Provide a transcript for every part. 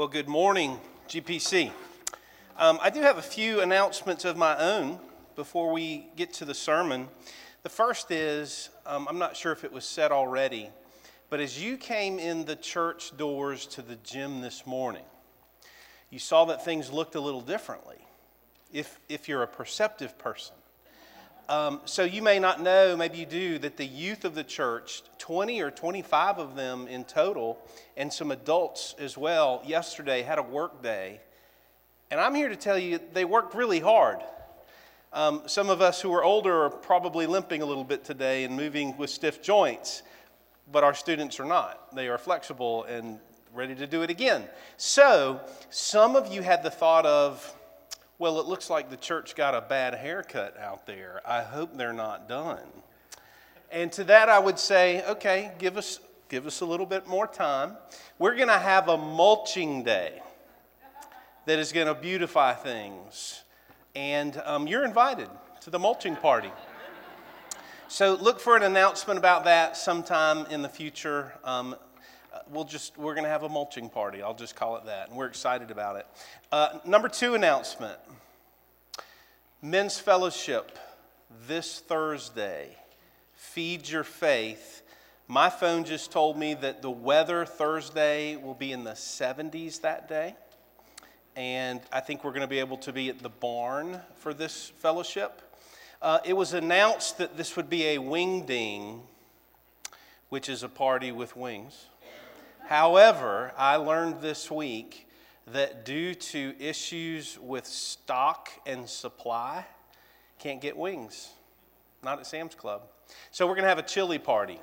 Well, good morning, GPC. Um, I do have a few announcements of my own before we get to the sermon. The first is um, I'm not sure if it was said already, but as you came in the church doors to the gym this morning, you saw that things looked a little differently if, if you're a perceptive person. Um, so you may not know, maybe you do, that the youth of the church, 20 or 25 of them in total, and some adults as well, yesterday had a work day. And I'm here to tell you they worked really hard. Um, some of us who are older are probably limping a little bit today and moving with stiff joints, but our students are not. They are flexible and ready to do it again. So, some of you had the thought of, well, it looks like the church got a bad haircut out there. I hope they're not done. And to that, I would say, okay, give us, give us a little bit more time. We're going to have a mulching day that is going to beautify things. And um, you're invited to the mulching party. So look for an announcement about that sometime in the future. Um, we'll just we're going to have a mulching party i'll just call it that and we're excited about it. Uh, number two announcement. Men's fellowship this thursday. Feed your faith. My phone just told me that the weather thursday will be in the 70s that day and i think we're going to be able to be at the barn for this fellowship. Uh, it was announced that this would be a wing ding which is a party with wings However, I learned this week that due to issues with stock and supply, can't get wings. Not at Sam's Club. So we're going to have a chili party.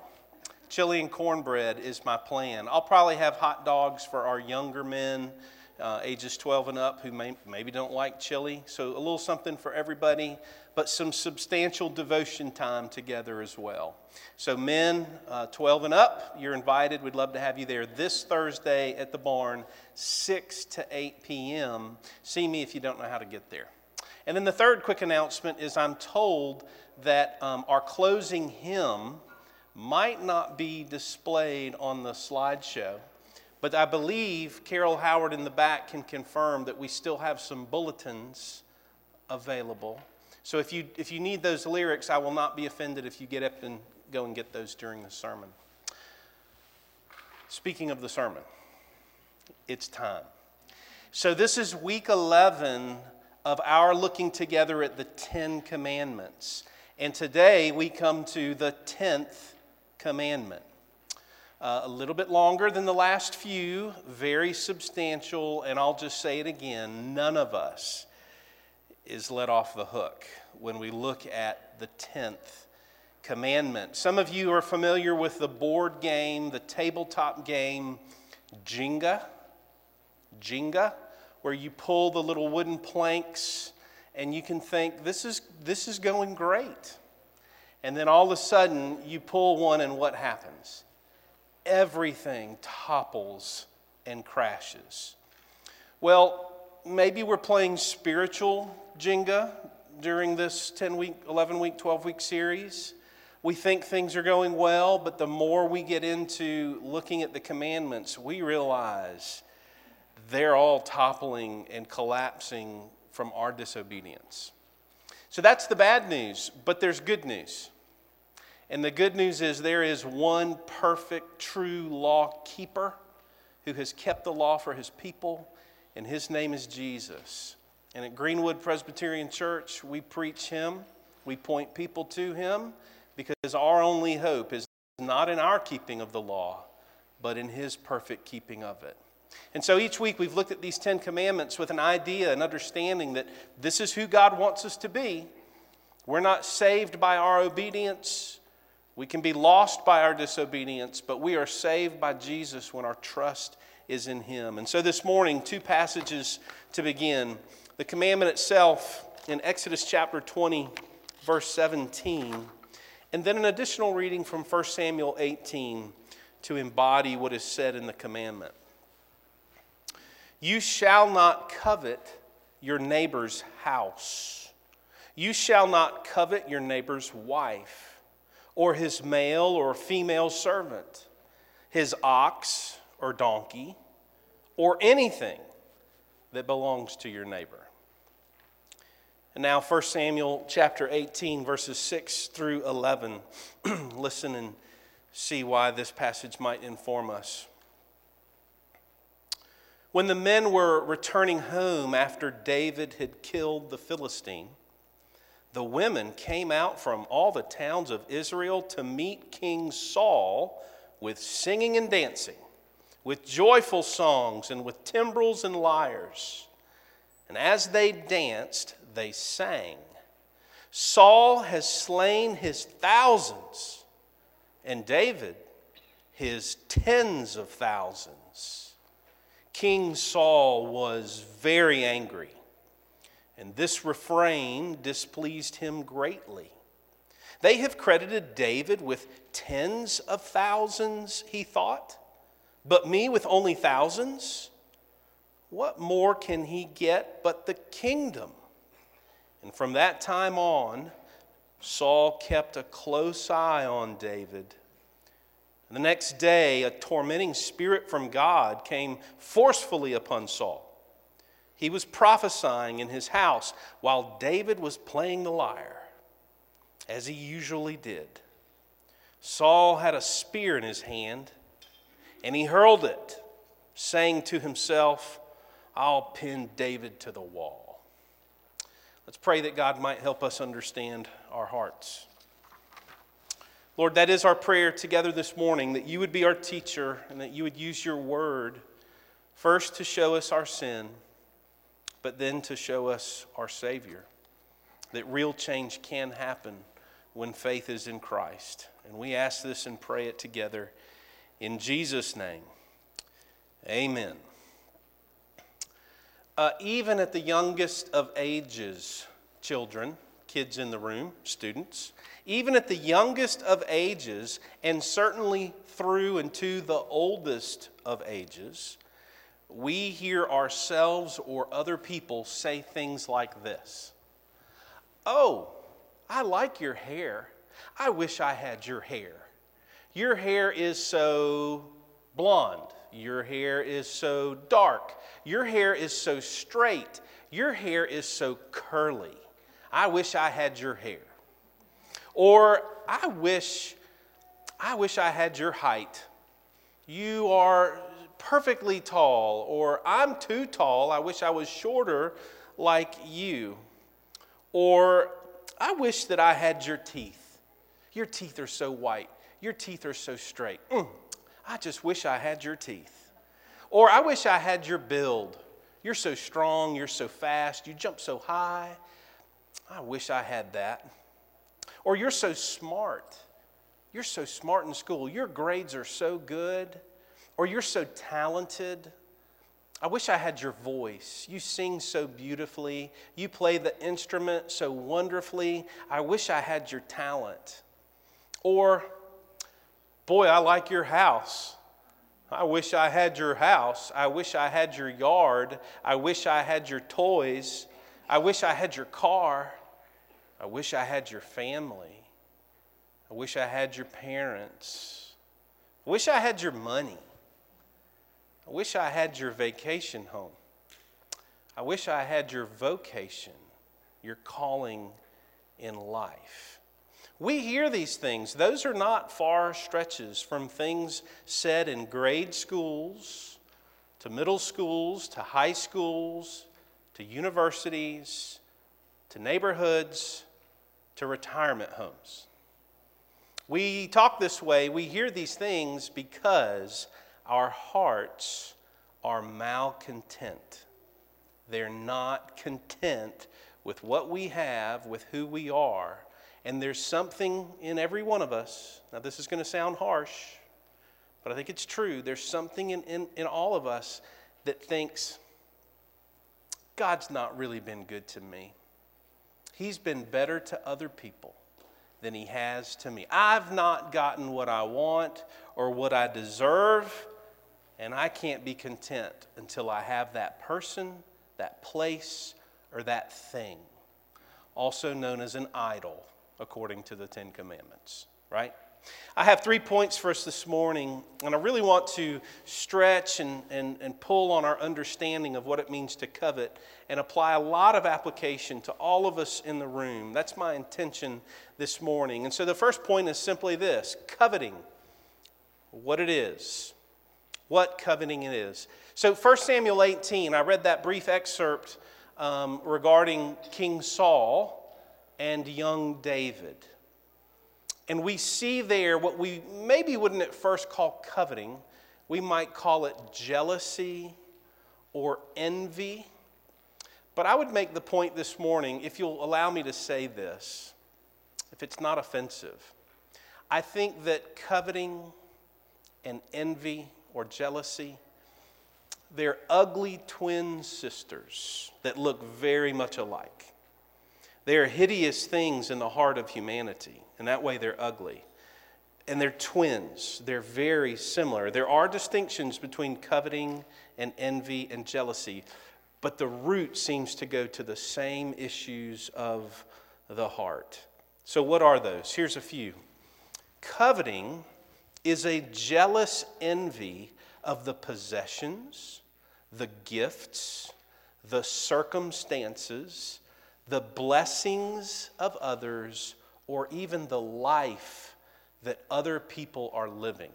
Chili and cornbread is my plan. I'll probably have hot dogs for our younger men uh, ages 12 and up who may, maybe don't like chili. So, a little something for everybody, but some substantial devotion time together as well. So, men uh, 12 and up, you're invited. We'd love to have you there this Thursday at the barn, 6 to 8 p.m. See me if you don't know how to get there. And then the third quick announcement is I'm told that um, our closing hymn might not be displayed on the slideshow. But I believe Carol Howard in the back can confirm that we still have some bulletins available. So if you, if you need those lyrics, I will not be offended if you get up and go and get those during the sermon. Speaking of the sermon, it's time. So this is week 11 of our looking together at the Ten Commandments. And today we come to the 10th commandment. Uh, a little bit longer than the last few, very substantial, and I'll just say it again none of us is let off the hook when we look at the 10th commandment. Some of you are familiar with the board game, the tabletop game Jenga. Jenga, where you pull the little wooden planks and you can think, this is, this is going great. And then all of a sudden, you pull one, and what happens? Everything topples and crashes. Well, maybe we're playing spiritual Jenga during this 10 week, 11 week, 12 week series. We think things are going well, but the more we get into looking at the commandments, we realize they're all toppling and collapsing from our disobedience. So that's the bad news, but there's good news. And the good news is there is one perfect, true law keeper who has kept the law for his people, and his name is Jesus. And at Greenwood Presbyterian Church, we preach him, we point people to him, because our only hope is not in our keeping of the law, but in his perfect keeping of it. And so each week we've looked at these Ten Commandments with an idea, an understanding that this is who God wants us to be. We're not saved by our obedience. We can be lost by our disobedience, but we are saved by Jesus when our trust is in Him. And so this morning, two passages to begin. The commandment itself in Exodus chapter 20, verse 17, and then an additional reading from 1 Samuel 18 to embody what is said in the commandment. You shall not covet your neighbor's house. You shall not covet your neighbor's wife or his male or female servant, his ox or donkey, or anything that belongs to your neighbor. And now 1 Samuel chapter 18 verses 6 through 11. Listen and see why this passage might inform us. When the men were returning home after David had killed the Philistine, the women came out from all the towns of Israel to meet King Saul with singing and dancing, with joyful songs, and with timbrels and lyres. And as they danced, they sang Saul has slain his thousands, and David his tens of thousands. King Saul was very angry and this refrain displeased him greatly. They have credited David with tens of thousands, he thought, but me with only thousands? What more can he get but the kingdom? And from that time on, Saul kept a close eye on David. The next day, a tormenting spirit from God came forcefully upon Saul. He was prophesying in his house while David was playing the lyre, as he usually did. Saul had a spear in his hand, and he hurled it, saying to himself, I'll pin David to the wall. Let's pray that God might help us understand our hearts. Lord, that is our prayer together this morning that you would be our teacher and that you would use your word first to show us our sin but then to show us our Savior. That real change can happen when faith is in Christ. And we ask this and pray it together in Jesus' name. Amen. Uh, even at the youngest of ages, children, kids in the room, students, even at the youngest of ages, and certainly through and to the oldest of ages, we hear ourselves or other people say things like this Oh, I like your hair. I wish I had your hair. Your hair is so blonde. Your hair is so dark. Your hair is so straight. Your hair is so curly. I wish I had your hair. Or I wish I wish I had your height. You are perfectly tall, or I'm too tall, I wish I was shorter like you. Or I wish that I had your teeth. Your teeth are so white, your teeth are so straight. Mm, I just wish I had your teeth. Or I wish I had your build. You're so strong, you're so fast, you jump so high. I wish I had that. Or you're so smart. You're so smart in school. Your grades are so good. Or you're so talented. I wish I had your voice. You sing so beautifully. You play the instrument so wonderfully. I wish I had your talent. Or, boy, I like your house. I wish I had your house. I wish I had your yard. I wish I had your toys. I wish I had your car. I wish I had your family. I wish I had your parents. I wish I had your money. I wish I had your vacation home. I wish I had your vocation, your calling in life. We hear these things. Those are not far stretches from things said in grade schools, to middle schools, to high schools, to universities, to neighborhoods, to retirement homes. We talk this way, we hear these things because our hearts are malcontent. They're not content with what we have, with who we are. And there's something in every one of us. Now, this is going to sound harsh, but I think it's true. There's something in, in, in all of us that thinks, God's not really been good to me. He's been better to other people than he has to me. I've not gotten what I want or what I deserve and I can't be content until I have that person, that place, or that thing, also known as an idol, according to the Ten Commandments, right? I have three points for us this morning, and I really want to stretch and, and, and pull on our understanding of what it means to covet and apply a lot of application to all of us in the room. That's my intention this morning. And so the first point is simply this coveting, what it is, what coveting it is. So 1 Samuel 18, I read that brief excerpt um, regarding King Saul and young David. And we see there what we maybe wouldn't at first call coveting, we might call it jealousy or envy. But I would make the point this morning, if you'll allow me to say this, if it's not offensive. I think that coveting and envy or jealousy, they're ugly twin sisters that look very much alike. They are hideous things in the heart of humanity and that way they're ugly. And they're twins, they're very similar. There are distinctions between coveting and envy and jealousy, but the root seems to go to the same issues of the heart. So, what are those? Here's a few. Coveting is a jealous envy of the possessions, the gifts, the circumstances, the blessings of others or even the life that other people are living.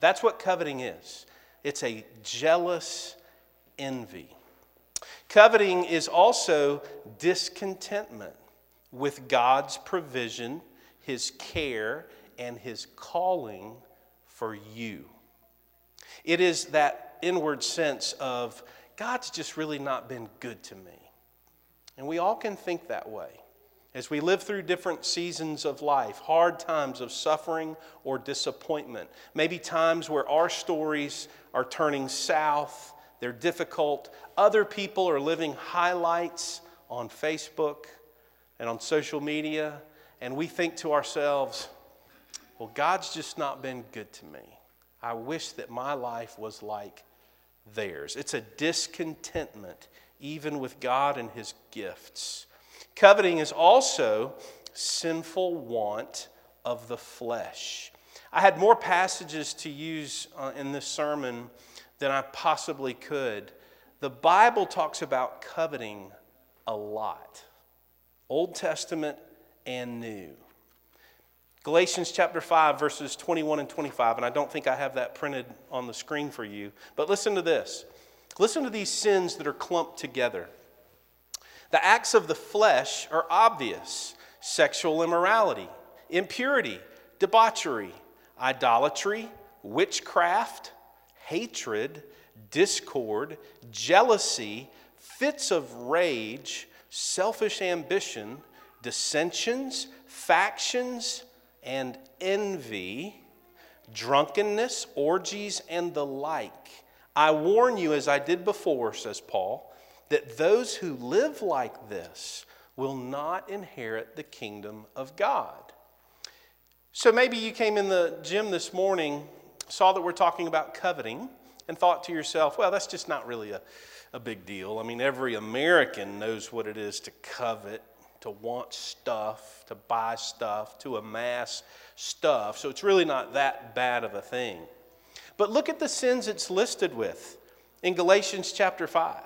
That's what coveting is it's a jealous envy. Coveting is also discontentment with God's provision, His care, and His calling for you. It is that inward sense of, God's just really not been good to me. And we all can think that way. As we live through different seasons of life, hard times of suffering or disappointment, maybe times where our stories are turning south, they're difficult, other people are living highlights on Facebook and on social media, and we think to ourselves, well, God's just not been good to me. I wish that my life was like theirs. It's a discontentment, even with God and His gifts. Coveting is also sinful want of the flesh. I had more passages to use uh, in this sermon than I possibly could. The Bible talks about coveting a lot Old Testament and New. Galatians chapter 5, verses 21 and 25, and I don't think I have that printed on the screen for you, but listen to this. Listen to these sins that are clumped together. The acts of the flesh are obvious sexual immorality, impurity, debauchery, idolatry, witchcraft, hatred, discord, jealousy, fits of rage, selfish ambition, dissensions, factions, and envy, drunkenness, orgies, and the like. I warn you, as I did before, says Paul that those who live like this will not inherit the kingdom of God. So maybe you came in the gym this morning, saw that we're talking about coveting, and thought to yourself, well, that's just not really a, a big deal. I mean, every American knows what it is to covet, to want stuff, to buy stuff, to amass stuff. So it's really not that bad of a thing. But look at the sins it's listed with in Galatians chapter 5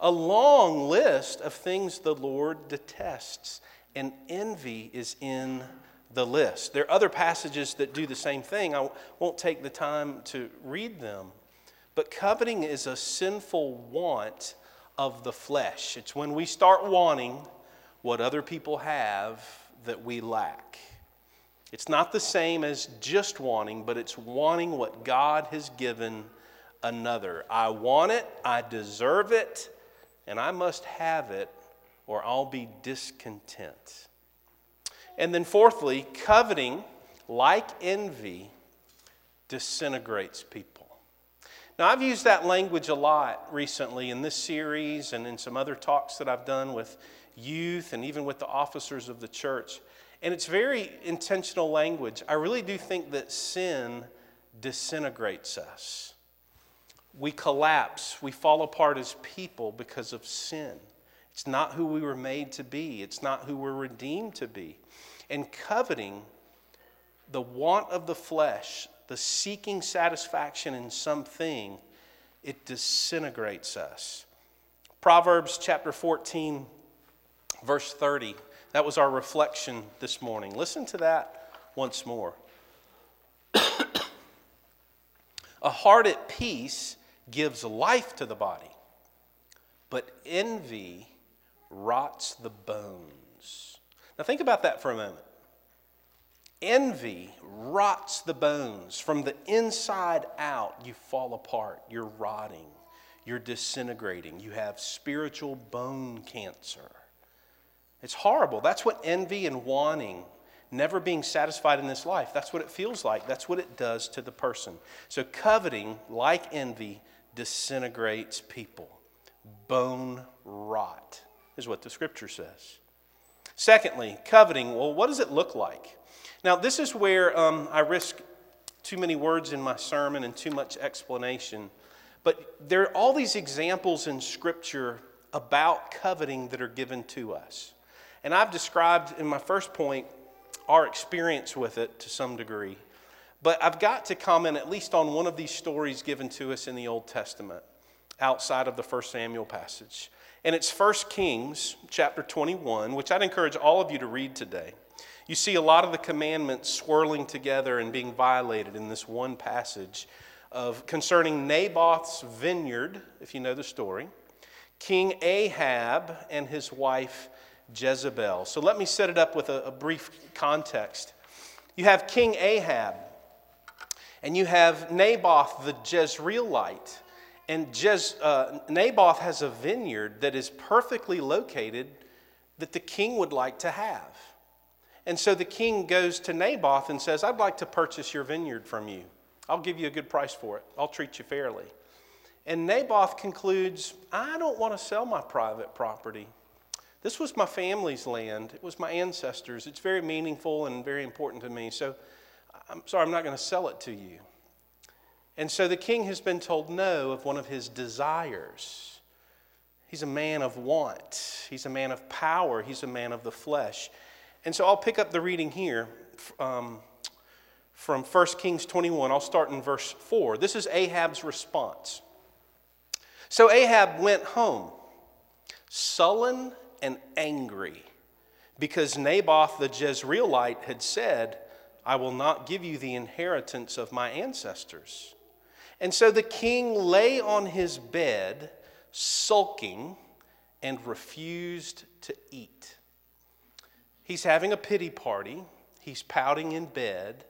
a long list of things the Lord detests, and envy is in the list. There are other passages that do the same thing. I won't take the time to read them. But coveting is a sinful want of the flesh. It's when we start wanting what other people have that we lack. It's not the same as just wanting, but it's wanting what God has given another. I want it, I deserve it, and I must have it or I'll be discontent. And then, fourthly, coveting, like envy, disintegrates people. Now, I've used that language a lot recently in this series and in some other talks that I've done with youth and even with the officers of the church. And it's very intentional language. I really do think that sin disintegrates us we collapse, we fall apart as people because of sin. It's not who we were made to be, it's not who we're redeemed to be. And coveting the want of the flesh, the seeking satisfaction in something, it disintegrates us. Proverbs chapter 14, verse 30. That was our reflection this morning. Listen to that once more. A heart at peace gives life to the body, but envy rots the bones. Now, think about that for a moment. Envy rots the bones. From the inside out, you fall apart. You're rotting. You're disintegrating. You have spiritual bone cancer. It's horrible. That's what envy and wanting, never being satisfied in this life, that's what it feels like. That's what it does to the person. So, coveting, like envy, disintegrates people. Bone rot is what the scripture says. Secondly, coveting, well, what does it look like? Now, this is where um, I risk too many words in my sermon and too much explanation. But there are all these examples in Scripture about coveting that are given to us. And I've described in my first point our experience with it to some degree. But I've got to comment at least on one of these stories given to us in the Old Testament outside of the first Samuel passage. And it's 1 Kings chapter 21, which I'd encourage all of you to read today. You see a lot of the commandments swirling together and being violated in this one passage of concerning Naboth's vineyard, if you know the story, King Ahab and his wife Jezebel. So let me set it up with a, a brief context. You have King Ahab, and you have Naboth the Jezreelite. And Jez, uh, Naboth has a vineyard that is perfectly located that the king would like to have. And so the king goes to Naboth and says, I'd like to purchase your vineyard from you. I'll give you a good price for it. I'll treat you fairly. And Naboth concludes, I don't want to sell my private property. This was my family's land, it was my ancestors. It's very meaningful and very important to me. So I'm sorry, I'm not going to sell it to you. And so the king has been told no of one of his desires. He's a man of want, he's a man of power, he's a man of the flesh. And so I'll pick up the reading here um, from 1 Kings 21. I'll start in verse 4. This is Ahab's response. So Ahab went home, sullen and angry, because Naboth the Jezreelite had said, I will not give you the inheritance of my ancestors. And so the king lay on his bed, sulking, and refused to eat. He's having a pity party. He's pouting in bed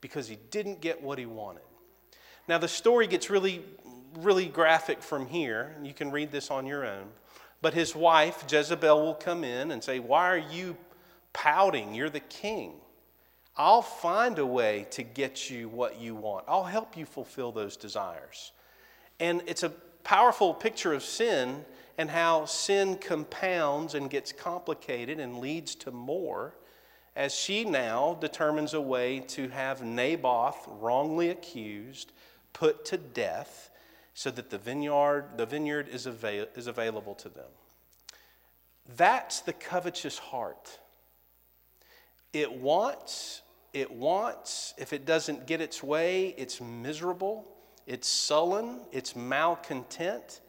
because he didn't get what he wanted. Now, the story gets really, really graphic from here. You can read this on your own. But his wife, Jezebel, will come in and say, Why are you pouting? You're the king. I'll find a way to get you what you want. I'll help you fulfill those desires. And it's a powerful picture of sin and how sin compounds and gets complicated and leads to more as she now determines a way to have Naboth wrongly accused put to death so that the vineyard, the vineyard is, avail- is available to them. That's the covetous heart. It wants, it wants, if it doesn't get its way, it's miserable, it's sullen, it's malcontent,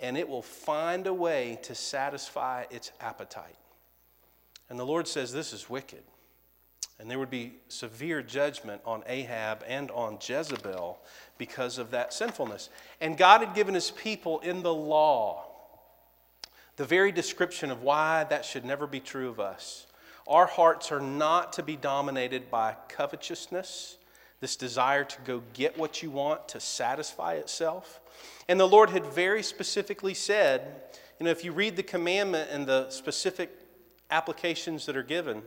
and it will find a way to satisfy its appetite. And the Lord says this is wicked. And there would be severe judgment on Ahab and on Jezebel because of that sinfulness. And God had given his people in the law the very description of why that should never be true of us. Our hearts are not to be dominated by covetousness, this desire to go get what you want to satisfy itself. And the Lord had very specifically said, you know, if you read the commandment and the specific applications that are given,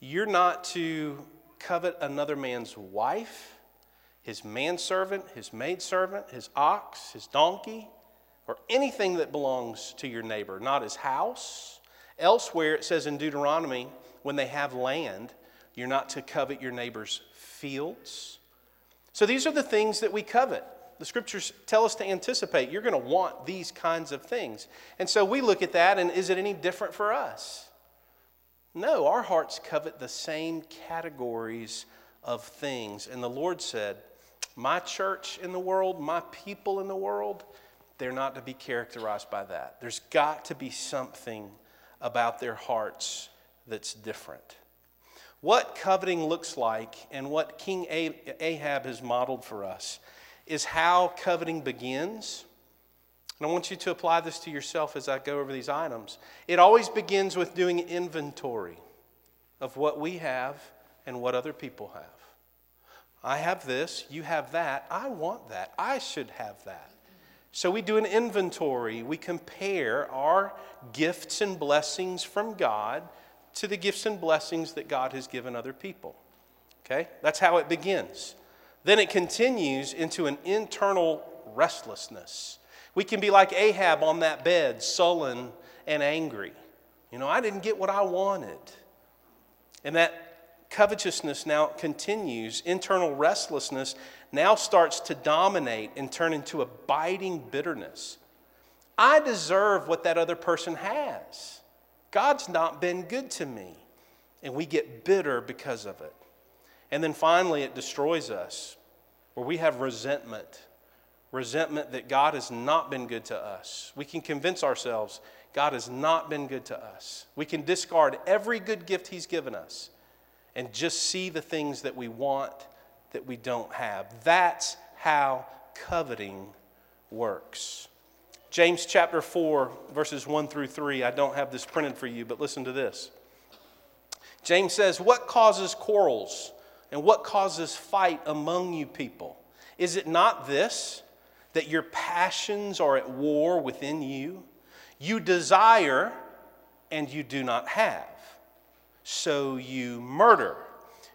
you're not to covet another man's wife, his manservant, his maidservant, his ox, his donkey, or anything that belongs to your neighbor, not his house Elsewhere, it says in Deuteronomy, when they have land, you're not to covet your neighbor's fields. So these are the things that we covet. The scriptures tell us to anticipate. You're going to want these kinds of things. And so we look at that, and is it any different for us? No, our hearts covet the same categories of things. And the Lord said, My church in the world, my people in the world, they're not to be characterized by that. There's got to be something about their hearts that's different. What coveting looks like and what King Ahab has modeled for us is how coveting begins. And I want you to apply this to yourself as I go over these items. It always begins with doing inventory of what we have and what other people have. I have this, you have that, I want that, I should have that. So we do an inventory. We compare our gifts and blessings from God to the gifts and blessings that God has given other people. Okay? That's how it begins. Then it continues into an internal restlessness. We can be like Ahab on that bed, sullen and angry. You know, I didn't get what I wanted. And that covetousness now continues, internal restlessness now starts to dominate and turn into abiding bitterness. I deserve what that other person has. God's not been good to me. And we get bitter because of it. And then finally, it destroys us, where we have resentment resentment that God has not been good to us. We can convince ourselves God has not been good to us. We can discard every good gift He's given us and just see the things that we want that we don't have. That's how coveting works. James chapter 4, verses 1 through 3. I don't have this printed for you, but listen to this. James says, What causes quarrels and what causes fight among you people? Is it not this, that your passions are at war within you? You desire and you do not have. So you murder,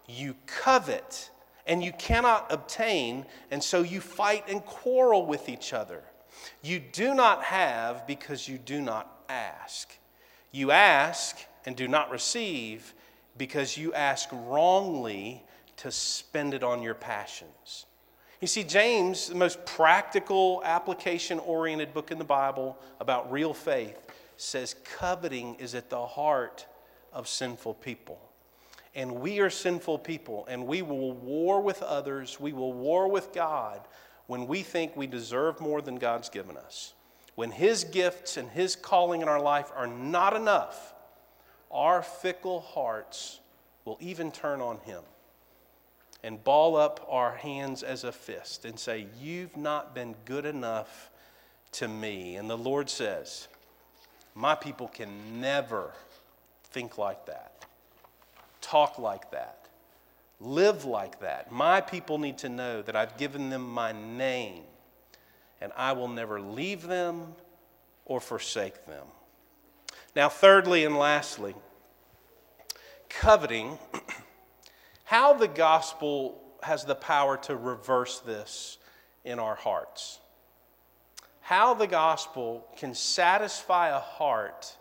you covet and you cannot obtain, and so you fight and quarrel with each other. You do not have because you do not ask. You ask and do not receive because you ask wrongly to spend it on your passions. You see, James, the most practical, application oriented book in the Bible about real faith, says coveting is at the heart of sinful people. And we are sinful people, and we will war with others, we will war with God when we think we deserve more than God's given us. When His gifts and His calling in our life are not enough, our fickle hearts will even turn on Him and ball up our hands as a fist and say, You've not been good enough to me. And the Lord says, My people can never think like that talk like that, live like that. My people need to know that I've given them my name and I will never leave them or forsake them. Now, thirdly and lastly, coveting, how the gospel has the power to reverse this in our hearts. How the gospel can satisfy a heart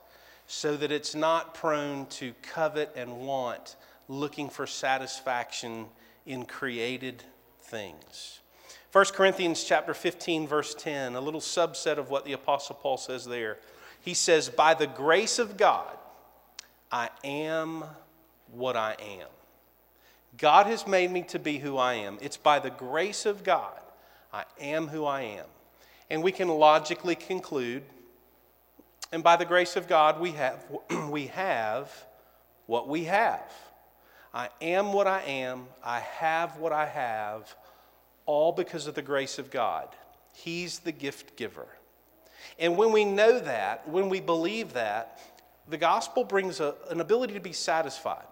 so that it's not prone to covet and want, looking for satisfaction in created things. 1 Corinthians chapter 15 verse 10, a little subset of what the apostle Paul says there. He says, "By the grace of God, I am what I am." God has made me to be who I am. It's by the grace of God I am who I am. And we can logically conclude and by the grace of God, we have, we have what we have. I am what I am. I have what I have, all because of the grace of God. He's the gift giver. And when we know that, when we believe that, the gospel brings a, an ability to be satisfied.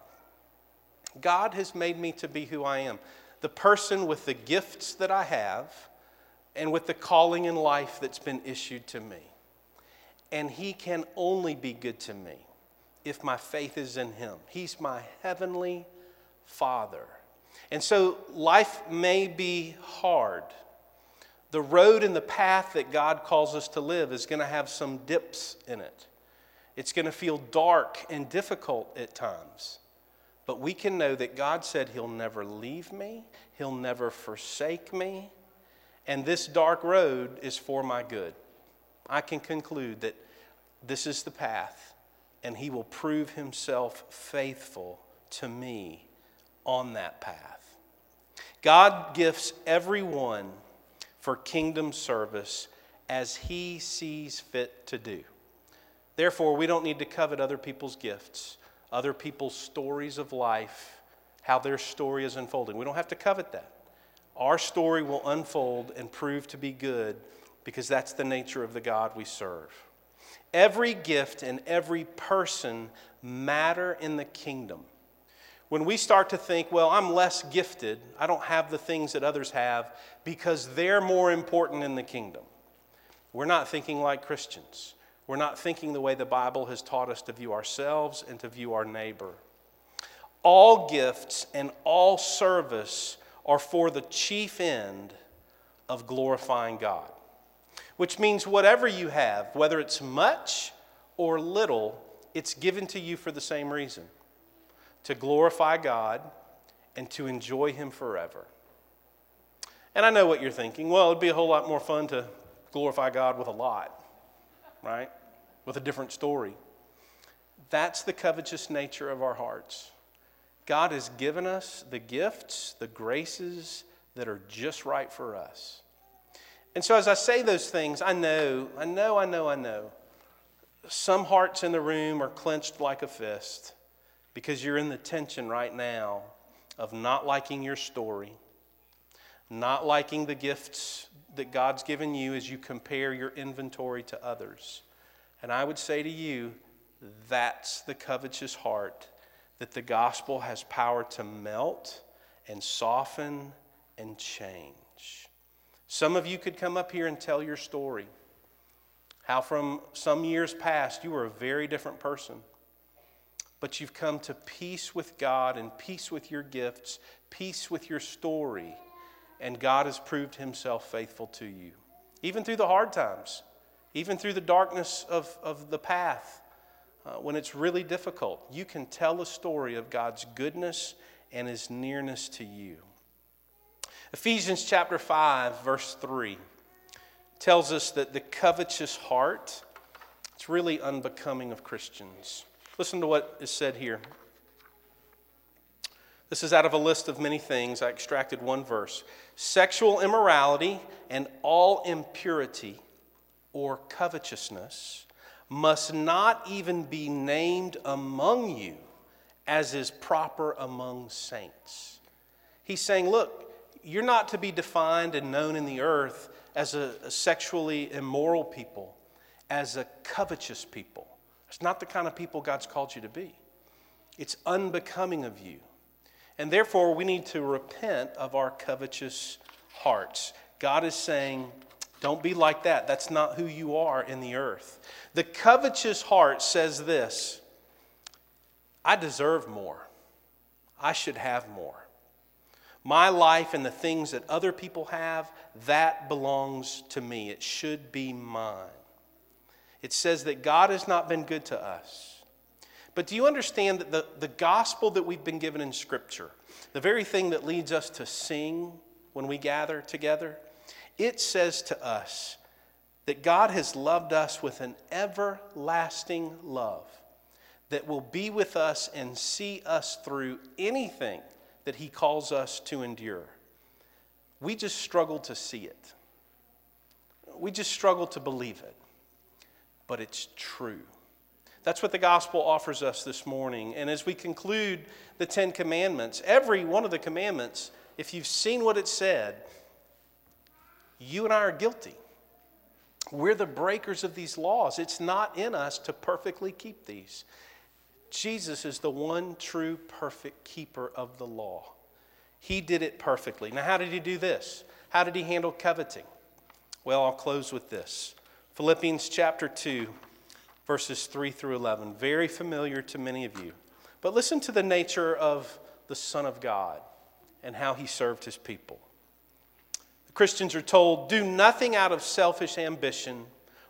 God has made me to be who I am, the person with the gifts that I have and with the calling in life that's been issued to me and He can only be good to me if my faith is in Him. He's my heavenly Father. And so life may be hard. The road and the path that God calls us to live is going to have some dips in it. It's going to feel dark and difficult at times. But we can know that God said He'll never leave me, He'll never forsake me, and this dark road is for my good. I can conclude that this is the path, and He will prove Himself faithful to me on that path. God gifts everyone for kingdom service as he sees fit to do. Therefore, we don't need to covet other people's gifts, other people's stories of life, how their story is unfolding. We don't have to covet that. Our story will unfold and prove to be good because that's the nature of the God we serve. Every gift and every person matter in the kingdom. When we start to think, well, I'm less gifted, I don't have the things that others have because they're more important in the kingdom, we're not thinking like Christians. We're not thinking the way the Bible has taught us to view ourselves and to view our neighbor. All gifts and all service are for the chief end of glorifying God which means whatever you have, whether it's much or little, it's given to you for the same reason to glorify God and to enjoy Him forever. And I know what you're thinking. Well, it'd be a whole lot more fun to glorify God with a lot, right? With a different story. That's the covetous nature of our hearts. God has given us the gifts, the graces that are just right for us. And so as I say those things, I know, I know, I know, I know. Some hearts in the room are clenched like a fist because you're in the tension right now of not liking your story, not liking the gifts that God's given you as you compare your inventory to others. And I would say to you, that's the covetous heart that the gospel has power to melt and soften and change. Some of you could come up here and tell your story. How from some years past you were a very different person. But you've come to peace with God and peace with your gifts, peace with your story, and God has proved himself faithful to you. Even through the hard times, even through the darkness of, of the path, uh, when it's really difficult, you can tell a story of God's goodness and his nearness to you. Ephesians chapter 5, verse 3 tells us that the covetous heart it's really unbecoming of Christians. Listen to what is said here. This is out of a list of many things. I extracted one verse. Sexual immorality and all impurity or covetousness must not even be named among you as is proper among saints. He's saying, look, you're not to be defined and known in the earth as a, sexually immoral people, as a covetous people. It's not the kind of people God's called you to be. It's unbecoming of you. And therefore, we need to repent of our covetous hearts. God is saying, don't be like that. That's not who you are in the earth. The covetous heart says this I deserve more. I should have more. My life and the things that other people have, that belongs to me. It should be mine. It says that God has not been good to us. But do you understand that the, the gospel that we've been given in Scripture, the very thing that leads us to sing when we gather together, it says to us that God has loved us with an everlasting love that will be with us and see us through anything that He calls us to endure. We just struggle to see it. We just struggle to believe it. But it's true. That's what the gospel offers us this morning. And as we conclude the Ten Commandments, every one of the commandments, if you've seen what it said, you and I are guilty. We're the breakers of these laws. It's not in us to perfectly keep these. Jesus is the one true perfect keeper of the law. He did it perfectly. Now, how did he do this? How did he handle coveting? Well, I'll close with this Philippians chapter 2, verses 3 through 11. Very familiar to many of you. But listen to the nature of the Son of God and how he served his people. The Christians are told do nothing out of selfish ambition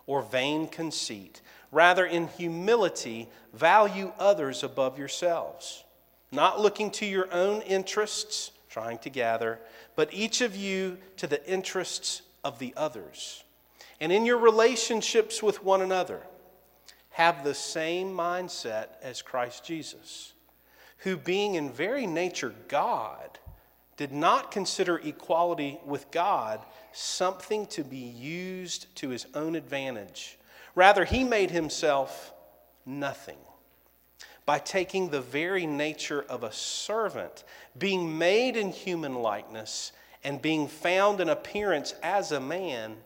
or vain conceit Rather, in humility, value others above yourselves, not looking to your own interests, trying to gather, but each of you to the interests of the others. And in your relationships with one another, have the same mindset as Christ Jesus, who, being in very nature God, did not consider equality with God something to be used to his own advantage. Rather, he made himself nothing by taking the very nature of a servant, being made in human likeness, and being found in appearance as a man,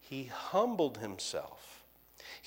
he humbled himself.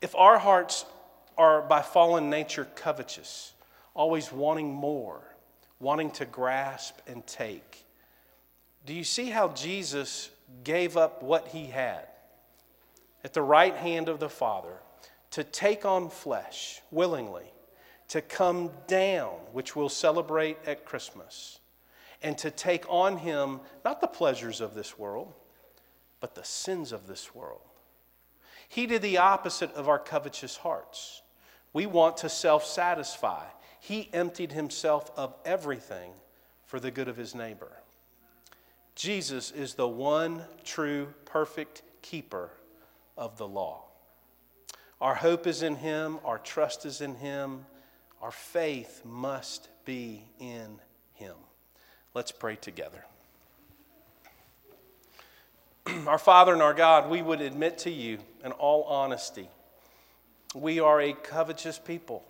If our hearts are by fallen nature covetous, always wanting more, wanting to grasp and take, do you see how Jesus gave up what he had at the right hand of the Father to take on flesh willingly, to come down, which we'll celebrate at Christmas, and to take on him not the pleasures of this world, but the sins of this world? He did the opposite of our covetous hearts. We want to self satisfy. He emptied himself of everything for the good of his neighbor. Jesus is the one true, perfect keeper of the law. Our hope is in him, our trust is in him, our faith must be in him. Let's pray together. our Father and our God, we would admit to you in all honesty, we are a covetous people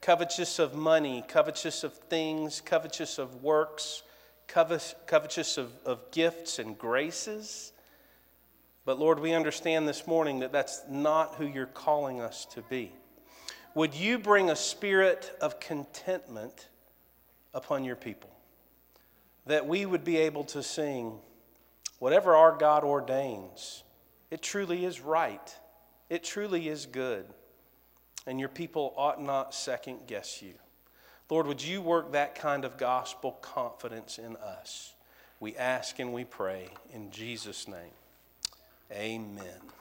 covetous of money, covetous of things, covetous of works, covetous of, of gifts and graces. But Lord, we understand this morning that that's not who you're calling us to be. Would you bring a spirit of contentment upon your people? That we would be able to sing, whatever our God ordains, it truly is right, it truly is good and your people ought not second guess you. Lord, would you work that kind of gospel confidence in us? We ask and we pray in Jesus' name. Amen.